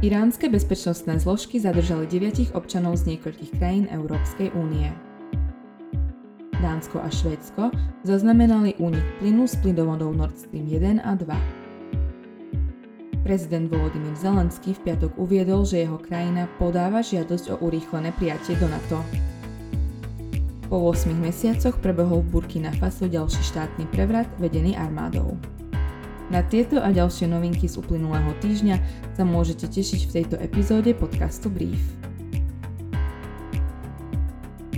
Iránske bezpečnostné zložky zadržali deviatich občanov z niekoľkých krajín Európskej únie. Dánsko a Švédsko zaznamenali únik plynu z plynovodou Nord Stream 1 a 2. Prezident Volodymyr Zelenský v piatok uviedol, že jeho krajina podáva žiadosť o urýchlené prijatie do NATO. Po 8 mesiacoch prebehol v Burkina Faso ďalší štátny prevrat vedený armádou. Na tieto a ďalšie novinky z uplynulého týždňa sa môžete tešiť v tejto epizóde podcastu Brief.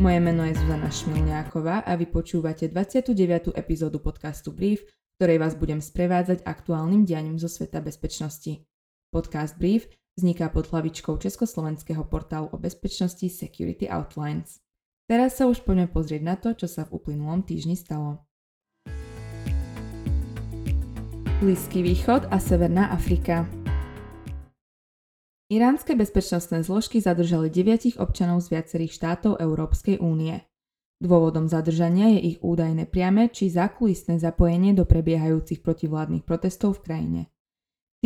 Moje meno je Zuzana Šmilňáková a vy počúvate 29. epizódu podcastu Brief, v ktorej vás budem sprevádzať aktuálnym dianím zo sveta bezpečnosti. Podcast Brief vzniká pod hlavičkou československého portálu o bezpečnosti Security Outlines. Teraz sa už poďme pozrieť na to, čo sa v uplynulom týždni stalo. Blízky východ a Severná Afrika. Iránske bezpečnostné zložky zadržali deviatich občanov z viacerých štátov Európskej únie. Dôvodom zadržania je ich údajné priame či zákulisné zapojenie do prebiehajúcich protivládnych protestov v krajine.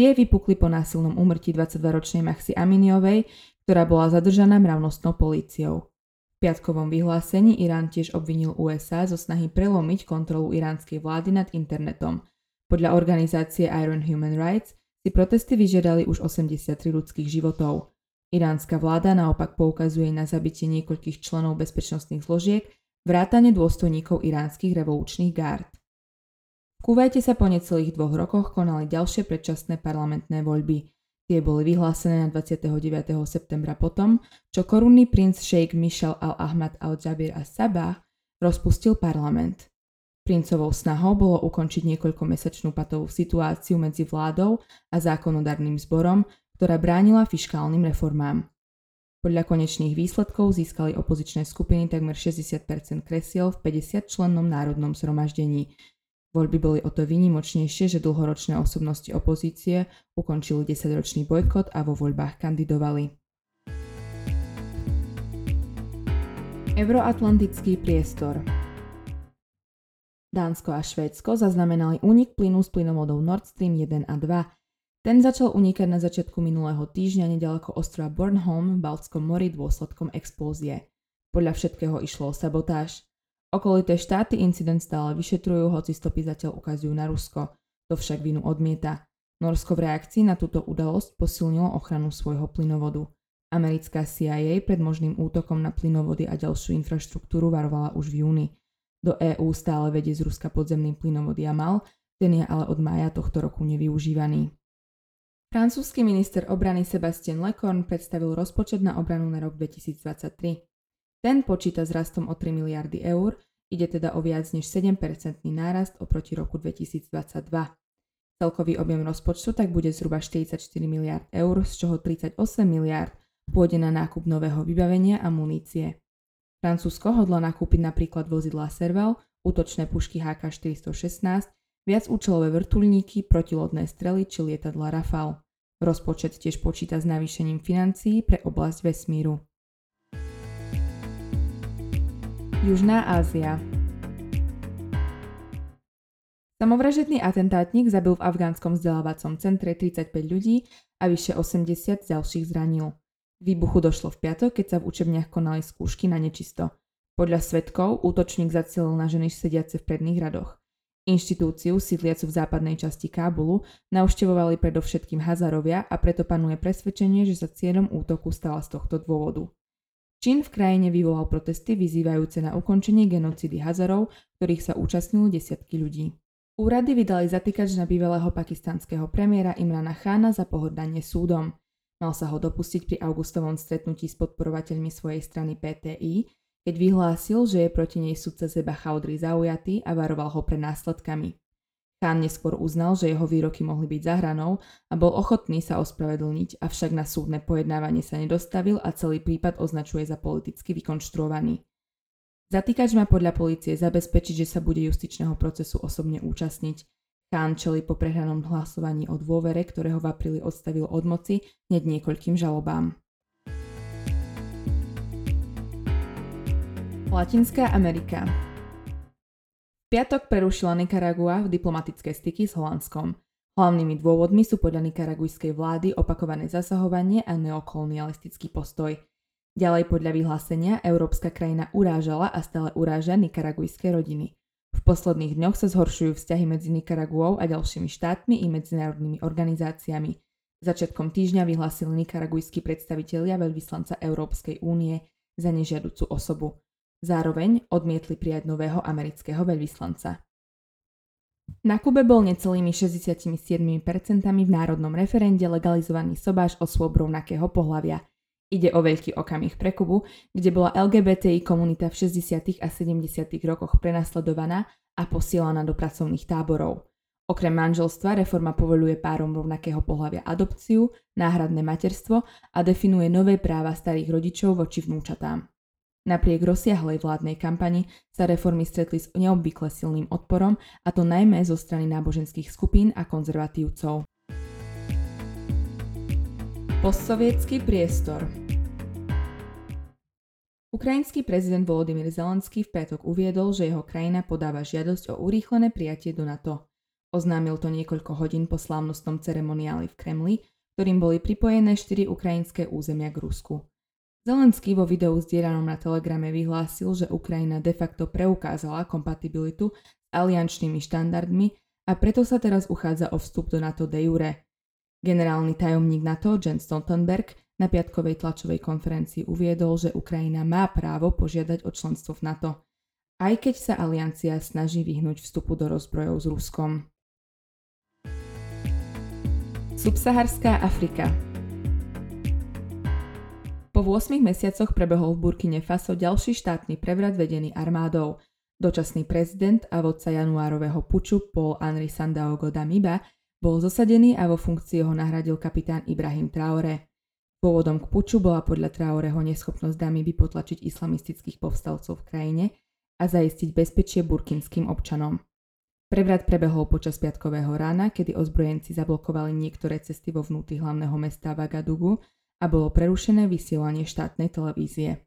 Tie vypukli po násilnom úmrtí 22-ročnej Maxi Aminiovej, ktorá bola zadržaná mravnostnou políciou. V piatkovom vyhlásení Irán tiež obvinil USA zo snahy prelomiť kontrolu iránskej vlády nad internetom – podľa organizácie Iron Human Rights si protesty vyžiadali už 83 ľudských životov. Iránska vláda naopak poukazuje na zabitie niekoľkých členov bezpečnostných zložiek, vrátane dôstojníkov iránskych revolučných gárd. V Kuvajte sa po necelých dvoch rokoch konali ďalšie predčasné parlamentné voľby. Tie boli vyhlásené na 29. septembra potom, čo korunný princ šejk Michel al-Ahmad al-Jabir as-Sabah rozpustil parlament. Princovou snahou bolo ukončiť niekoľkomesačnú patovú situáciu medzi vládou a zákonodárnym zborom, ktorá bránila fiškálnym reformám. Podľa konečných výsledkov získali opozičné skupiny takmer 60% kresiel v 50 člennom národnom zhromaždení. Voľby boli o to výnimočnejšie, že dlhoročné osobnosti opozície ukončili 10-ročný bojkot a vo voľbách kandidovali. Euroatlantický priestor Dánsko a Švédsko zaznamenali únik plynu z plynovodou Nord Stream 1 a 2. Ten začal unikať na začiatku minulého týždňa nedaleko ostrova Bornholm v Baltskom mori dôsledkom explózie. Podľa všetkého išlo o sabotáž. Okolité štáty incident stále vyšetrujú, hoci stopy zatiaľ ukazujú na Rusko. To však vinu odmieta. Norsko v reakcii na túto udalosť posilnilo ochranu svojho plynovodu. Americká CIA pred možným útokom na plynovody a ďalšiu infraštruktúru varovala už v júni. Do EÚ stále vedie z Ruska podzemný plynovod Jamal, ten je ale od mája tohto roku nevyužívaný. Francúzsky minister obrany Sebastien Lecorn predstavil rozpočet na obranu na rok 2023. Ten počíta s rastom o 3 miliardy eur, ide teda o viac než 7-percentný nárast oproti roku 2022. Celkový objem rozpočtu tak bude zhruba 44 miliard eur, z čoho 38 miliard pôjde na nákup nového vybavenia a munície. Francúzsko hodlo nakúpiť napríklad vozidlá Serval, útočné pušky HK416, viacúčelové vrtulníky, protilodné strely či lietadla Rafale. Rozpočet tiež počíta s navýšením financií pre oblasť vesmíru. Južná Ázia Samovražedný atentátnik zabil v afgánskom vzdelávacom centre 35 ľudí a vyše 80 ďalších zranil. Výbuchu došlo v piatok, keď sa v učebniach konali skúšky na nečisto. Podľa svetkov útočník zacielil na ženy sediace v predných radoch. Inštitúciu sídliacu v západnej časti Kábulu navštevovali predovšetkým Hazarovia a preto panuje presvedčenie, že sa cieľom útoku stala z tohto dôvodu. Čín v krajine vyvolal protesty vyzývajúce na ukončenie genocidy Hazarov, ktorých sa účastnilo desiatky ľudí. Úrady vydali zatýkač na bývalého pakistanského premiéra Imrana Chána za pohordanie súdom. Mal sa ho dopustiť pri augustovom stretnutí s podporovateľmi svojej strany PTI, keď vyhlásil, že je proti nej sudca Zeba Chaudry zaujatý a varoval ho pre následkami. Khan neskôr uznal, že jeho výroky mohli byť zahranou a bol ochotný sa ospravedlniť, avšak na súdne pojednávanie sa nedostavil a celý prípad označuje za politicky vykonštruovaný. Zatýkač má podľa policie zabezpečiť, že sa bude justičného procesu osobne účastniť. Kán čeli po prehranom hlasovaní o dôvere, ktorého v apríli odstavil od moci, hneď niekoľkým žalobám. Latinská Amerika V piatok prerušila Nicaragua v diplomatické styky s Holandskom. Hlavnými dôvodmi sú podľa nikaragujskej vlády opakované zasahovanie a neokolonialistický postoj. Ďalej podľa vyhlásenia európska krajina urážala a stále uráža nikaragujské rodiny. V posledných dňoch sa zhoršujú vzťahy medzi Nikaraguou a ďalšími štátmi i medzinárodnými organizáciami. Začiatkom týždňa vyhlásili nikaragujskí predstavitelia veľvyslanca Európskej únie za nežiaducu osobu. Zároveň odmietli prijať nového amerického veľvyslanca. Na Kube bol necelými 67% v národnom referende legalizovaný sobáš osôb rovnakého pohľavia. Ide o veľký okamih pre Kubu, kde bola LGBTI komunita v 60. a 70. rokoch prenasledovaná a posielaná do pracovných táborov. Okrem manželstva reforma povoluje párom rovnakého pohľavia adopciu, náhradné materstvo a definuje nové práva starých rodičov voči vnúčatám. Napriek rozsiahlej vládnej kampani sa reformy stretli s neobvykle silným odporom, a to najmä zo strany náboženských skupín a konzervatívcov. Postsovietský priestor Ukrajinský prezident Volodymyr Zelenský v pétok uviedol, že jeho krajina podáva žiadosť o urýchlené prijatie do NATO. Oznámil to niekoľko hodín po slávnostnom ceremoniáli v Kremli, ktorým boli pripojené štyri ukrajinské územia k Rusku. Zelenský vo videu zdieľanom na Telegrame vyhlásil, že Ukrajina de facto preukázala kompatibilitu s aliančnými štandardmi a preto sa teraz uchádza o vstup do NATO de jure. Generálny tajomník NATO Jens Stoltenberg na piatkovej tlačovej konferencii uviedol, že Ukrajina má právo požiadať o členstvo v NATO, aj keď sa aliancia snaží vyhnúť vstupu do rozbrojov s Ruskom. Subsaharská Afrika po 8 mesiacoch prebehol v Burkine Faso ďalší štátny prevrat vedený armádou. Dočasný prezident a vodca januárového puču Paul Henri Sandaogo Damiba bol zosadený a vo funkcii ho nahradil kapitán Ibrahim Traore. Pôvodom k puču bola podľa Traoreho neschopnosť Damiby potlačiť islamistických povstalcov v krajine a zaistiť bezpečie burkinským občanom. Prevrat prebehol počas piatkového rána, kedy ozbrojenci zablokovali niektoré cesty vo vnútri hlavného mesta Vagadugu a bolo prerušené vysielanie štátnej televízie.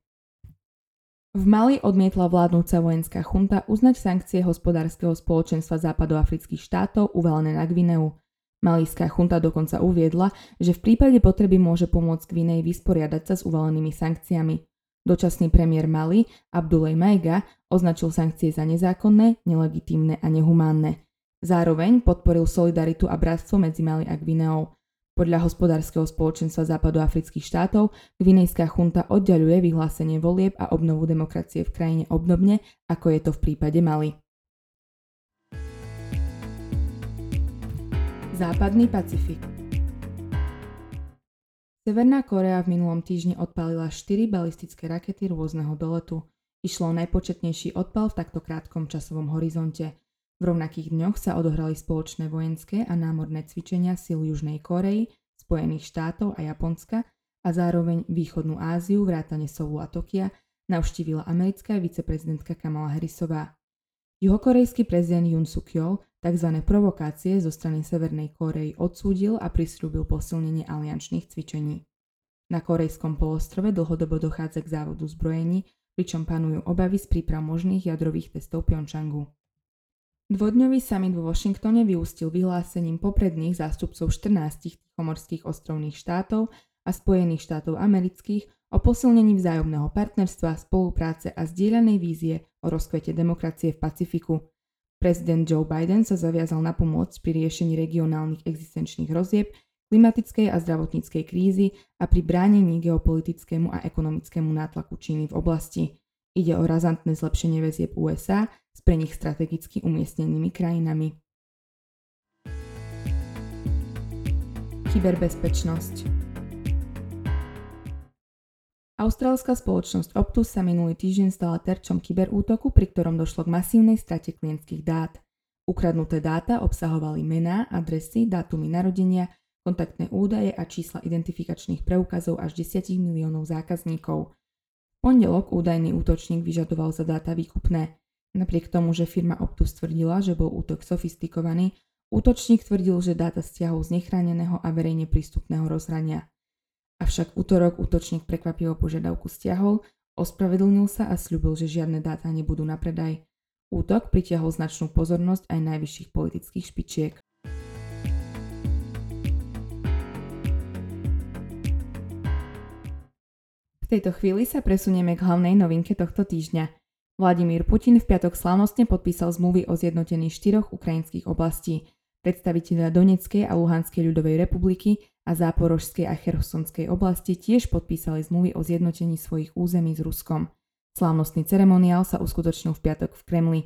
V Mali odmietla vládnúca vojenská chunta uznať sankcie hospodárskeho spoločenstva západoafrických štátov uvalené na Gvineu. Malijská chunta dokonca uviedla, že v prípade potreby môže pomôcť Gvinej vysporiadať sa s uvalenými sankciami. Dočasný premiér Mali, Abdulej Maiga, označil sankcie za nezákonné, nelegitímne a nehumánne. Zároveň podporil solidaritu a bratstvo medzi Mali a Gvineou. Podľa hospodárskeho spoločenstva západoafrických štátov Gvinejská chunta oddaľuje vyhlásenie volieb a obnovu demokracie v krajine obdobne, ako je to v prípade Mali. Západný Pacifik Severná Korea v minulom týždni odpálila 4 balistické rakety rôzneho doletu. Išlo o najpočetnejší odpal v takto krátkom časovom horizonte – v rovnakých dňoch sa odohrali spoločné vojenské a námorné cvičenia síl Južnej Korei, Spojených štátov a Japonska a zároveň východnú Áziu, vrátane Solu a Tokia, navštívila americká viceprezidentka Kamala Harrisová. Juhokorejský prezident Yoon suk yeol tzv. provokácie zo strany Severnej Korei odsúdil a prislúbil posilnenie aliančných cvičení. Na korejskom polostrove dlhodobo dochádza k závodu zbrojení, pričom panujú obavy z príprav možných jadrových testov Pyeongchangu. Dvodňový summit vo Washingtone vyústil vyhlásením popredných zástupcov 14 tichomorských ostrovných štátov a Spojených štátov amerických o posilnení vzájomného partnerstva, spolupráce a zdieľanej vízie o rozkvete demokracie v Pacifiku. Prezident Joe Biden sa zaviazal na pomoc pri riešení regionálnych existenčných rozieb, klimatickej a zdravotníckej krízy a pri bránení geopolitickému a ekonomickému nátlaku Číny v oblasti. Ide o razantné zlepšenie väzieb USA s pre nich strategicky umiestnenými krajinami. Kyberbezpečnosť Austrálska spoločnosť Optus sa minulý týždeň stala terčom kyberútoku, pri ktorom došlo k masívnej strate klientských dát. Ukradnuté dáta obsahovali mená, adresy, dátumy narodenia, kontaktné údaje a čísla identifikačných preukazov až 10 miliónov zákazníkov. Pondelok údajný útočník vyžadoval za dáta výkupné. Napriek tomu, že firma Optus tvrdila, že bol útok sofistikovaný, útočník tvrdil, že dáta stiahol z nechráneného a verejne prístupného rozhrania. Avšak útorok útočník prekvapivo požiadavku stiahol, ospravedlnil sa a slúbil, že žiadne dáta nebudú na predaj. Útok pritiahol značnú pozornosť aj najvyšších politických špičiek. V tejto chvíli sa presunieme k hlavnej novinke tohto týždňa – Vladimír Putin v piatok slávnostne podpísal zmluvy o zjednotení štyroch ukrajinských oblastí. Predstaviteľia Doneckej a Luhanskej ľudovej republiky a Záporožskej a Chersonskej oblasti tiež podpísali zmluvy o zjednotení svojich území s Ruskom. Slávnostný ceremoniál sa uskutočnil v piatok v Kremli.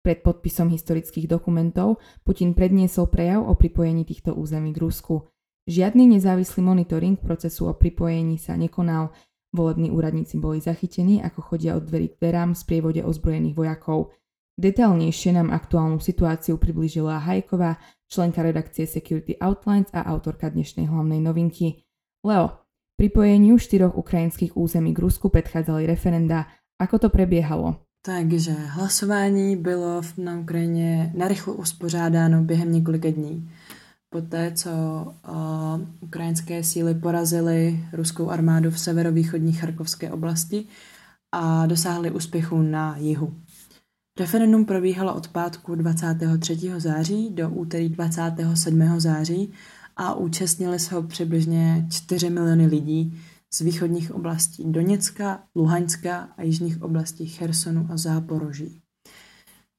Pred podpisom historických dokumentov Putin predniesol prejav o pripojení týchto území k Rusku. Žiadny nezávislý monitoring procesu o pripojení sa nekonal, Volební úradníci boli zachytení, ako chodia od dverí k dverám v sprievode ozbrojených vojakov. Detailnejšie nám aktuálnu situáciu priblížila Hajková, členka redakcie Security Outlines a autorka dnešnej hlavnej novinky. Leo, pripojeniu štyroch ukrajinských území k Rusku predchádzali referenda. Ako to prebiehalo? Takže hlasování bylo na Ukrajině narychlo uspořádáno během několika dní poté, co uh, ukrajinské síly porazily ruskou armádu v severovýchodní Charkovské oblasti a dosáhly úspěchu na jihu. Referendum probíhalo od pátku 23. září do úterý 27. září a účastnili se ho přibližně 4 miliony lidí z východních oblastí Doněcka, Luhaňska a jižních oblastí Chersonu a Záporoží.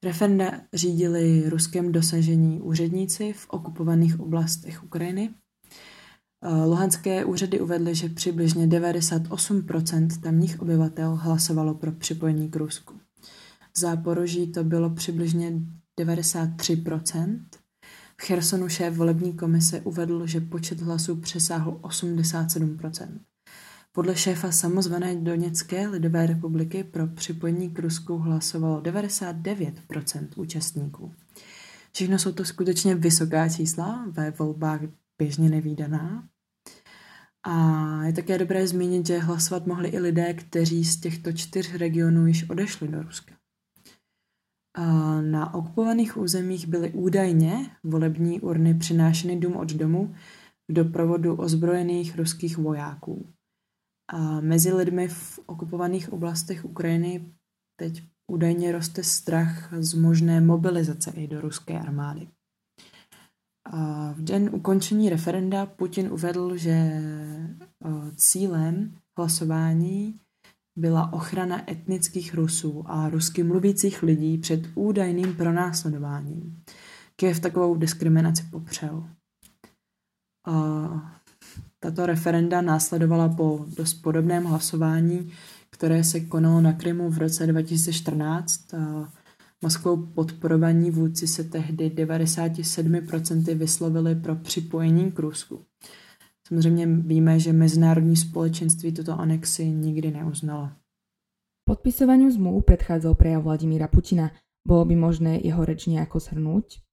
Referenda řídili ruském dosažení úředníci v okupovaných oblastech Ukrajiny. Eh, Luhanské úřady uvedly, že přibližně 98% tamních obyvatel hlasovalo pro připojení k Rusku. V Záporoží to bylo přibližně 93%. V Chersonu šéf volební komise uvedl, že počet hlasů přesáhl 87%. Podle šéfa samozvané Doněcké lidové republiky pro připojení k Rusku hlasovalo 99% účastníků. Všechno jsou to skutečně vysoká čísla, ve volbách běžně nevýdaná. A je také dobré zmínit, že hlasovat mohli i lidé, kteří z těchto čtyř regionů již odešli do Ruska. A na okupovaných územích byly údajně volební urny přinášeny dům od domu v doprovodu ozbrojených ruských vojáků. A mezi lidmi v okupovaných oblastech Ukrajiny teď údajně roste strach z možné mobilizace i do ruské armády. A v den ukončení referenda Putin uvedl, že cílem hlasování byla ochrana etnických Rusů a rusky mluvících lidí před údajným pronásledováním. Kiev takovou diskriminaci popřel. A tato referenda následovala po dost podobném hlasování, které se konalo na Krymu v roce 2014. A Moskvou podporovaní vůdci se tehdy 97% vyslovili pro připojení k Rusku. Samozřejmě víme, že mezinárodní společenství toto anexi nikdy neuznalo. Podpisovaniu zmluv predchádzal prejav Vladimíra Putina. Bolo by možné jeho reč nejako shrnúť?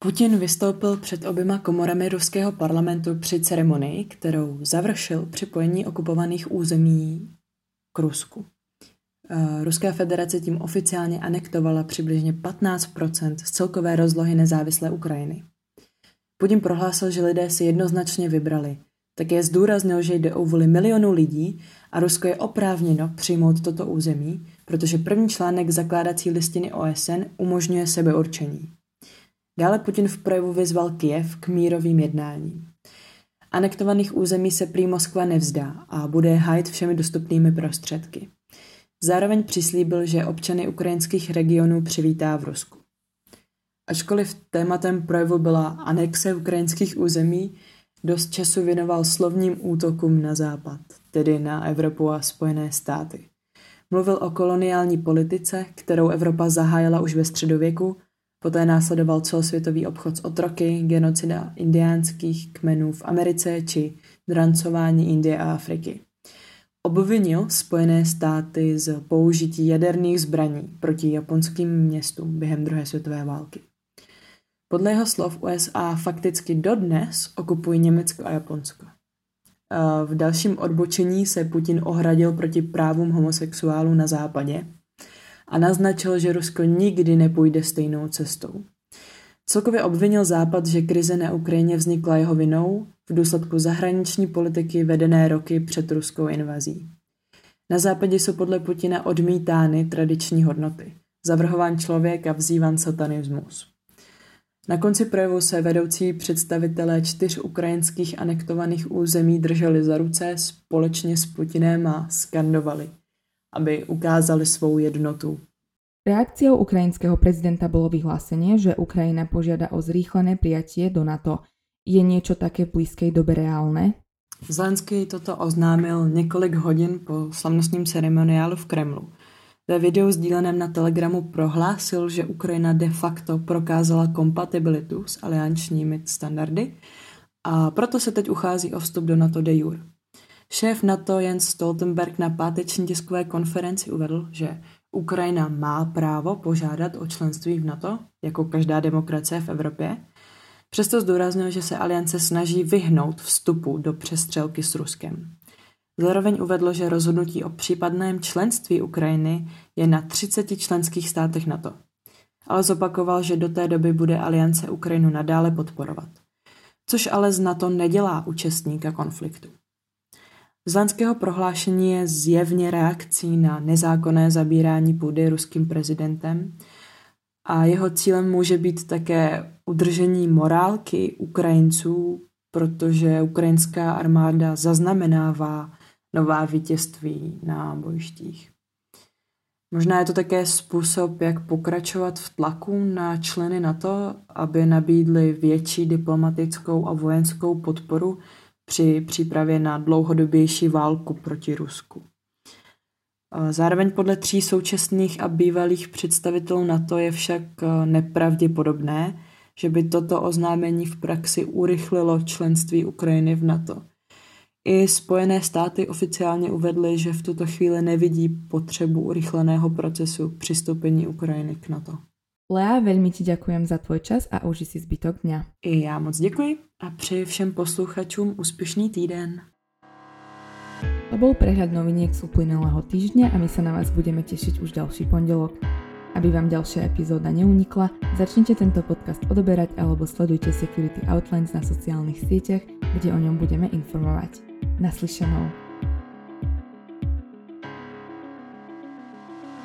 Putin vystoupil před oběma komorami ruského parlamentu při ceremonii, kterou završil připojení okupovaných území k Rusku. Eh, Ruská federace tím oficiálně anektovala přibližně 15 z celkové rozlohy nezávislé Ukrajiny. Putin prohlásil, že lidé si jednoznačně vybrali. Také zdůraznil, že jde o vůli milionů lidí a Rusko je oprávněno přijmout toto území, protože první článek zakládací listiny OSN umožňuje sebeurčení. Dále Putin v projevu vyzval Kiev k mírovým jednáním. Anektovaných území se prý Moskva nevzdá a bude hájit všemi dostupnými prostředky. Zároveň přislíbil, že občany ukrajinských regionů přivítá v Rusku. Ačkoliv tématem projevu byla anexe ukrajinských území, dost času věnoval slovním útokům na západ, tedy na Evropu a Spojené státy. Mluvil o koloniální politice, kterou Evropa zahájila už ve středověku Poté následoval celosvětový obchod s otroky, genocida indiánských kmenů v Americe či drancování Indie a Afriky. Obvinil Spojené státy z použití jaderných zbraní proti japonským městům během druhé světové války. Podle jeho slov USA fakticky dodnes okupují Německo a Japonsko. V dalším odbočení se Putin ohradil proti právům homosexuálů na západě a naznačil, že Rusko nikdy nepůjde stejnou cestou. Celkově obvinil Západ, že krize na Ukrajině vznikla jeho vinou v důsledku zahraniční politiky vedené roky před ruskou invazí. Na západě jsou podle Putina odmítány tradiční hodnoty, zavrhován člověk a vzývan satanismus. Na konci projevu se vedoucí představitelé čtyř ukrajinských anektovaných území drželi za ruce společně s Putinem a skandovali, aby ukázali svou jednotu. Reakciou ukrajinského prezidenta bolo vyhlásenie, že Ukrajina požiada o zrýchlené prijatie do NATO. Je niečo také v blízkej dobe reálne? Zelenský toto oznámil několik hodin po slavnostním ceremoniálu v Kremlu. Ve videu sdíleném na Telegramu prohlásil, že Ukrajina de facto prokázala kompatibilitu s aliančními standardy a proto se teď uchází o vstup do NATO de jure. Šéf NATO Jens Stoltenberg na páteční tiskové konferenci uvedl, že Ukrajina má právo požádat o členství v NATO, jako každá demokracie v Evropě. Přesto zdůraznil, že se aliance snaží vyhnout vstupu do přestřelky s Ruskem. Zároveň uvedl, že rozhodnutí o případném členství Ukrajiny je na 30 členských státech NATO. Ale zopakoval, že do té doby bude aliance Ukrajinu nadále podporovat. Což ale z NATO nedělá účastníka konfliktu. Zlanského prohlášení je zjevně reakcí na nezákonné zabírání půdy ruským prezidentem a jeho cílem může být také udržení morálky Ukrajinců, protože ukrajinská armáda zaznamenává nová vítězství na bojištích. Možná je to také způsob, jak pokračovat v tlaku na členy NATO, aby nabídli větší diplomatickou a vojenskou podporu při přípravě na dlouhodobější válku proti Rusku. Zároveň podle tří současných a bývalých představitelů NATO je však eh, nepravděpodobné, že by toto oznámení v praxi urychlilo členství Ukrajiny v NATO. I Spojené státy oficiálně uvedly, že v tuto chvíli nevidí potřebu urychleného procesu přistoupení Ukrajiny k NATO. Lea, veľmi ti ďakujem za tvoj čas a uži si zbytok dňa. I já moc děkuji a přeji všem posluchačům úspěšný týden. To bol prehľad noviniek z uplynulého týždňa a my sa na vás budeme tešiť už ďalší pondelok. Aby vám ďalšia epizóda neunikla, začnite tento podcast odoberať alebo sledujte Security Outlines na sociálnych sieťach, kde o ňom budeme informovať. Naslyšenou.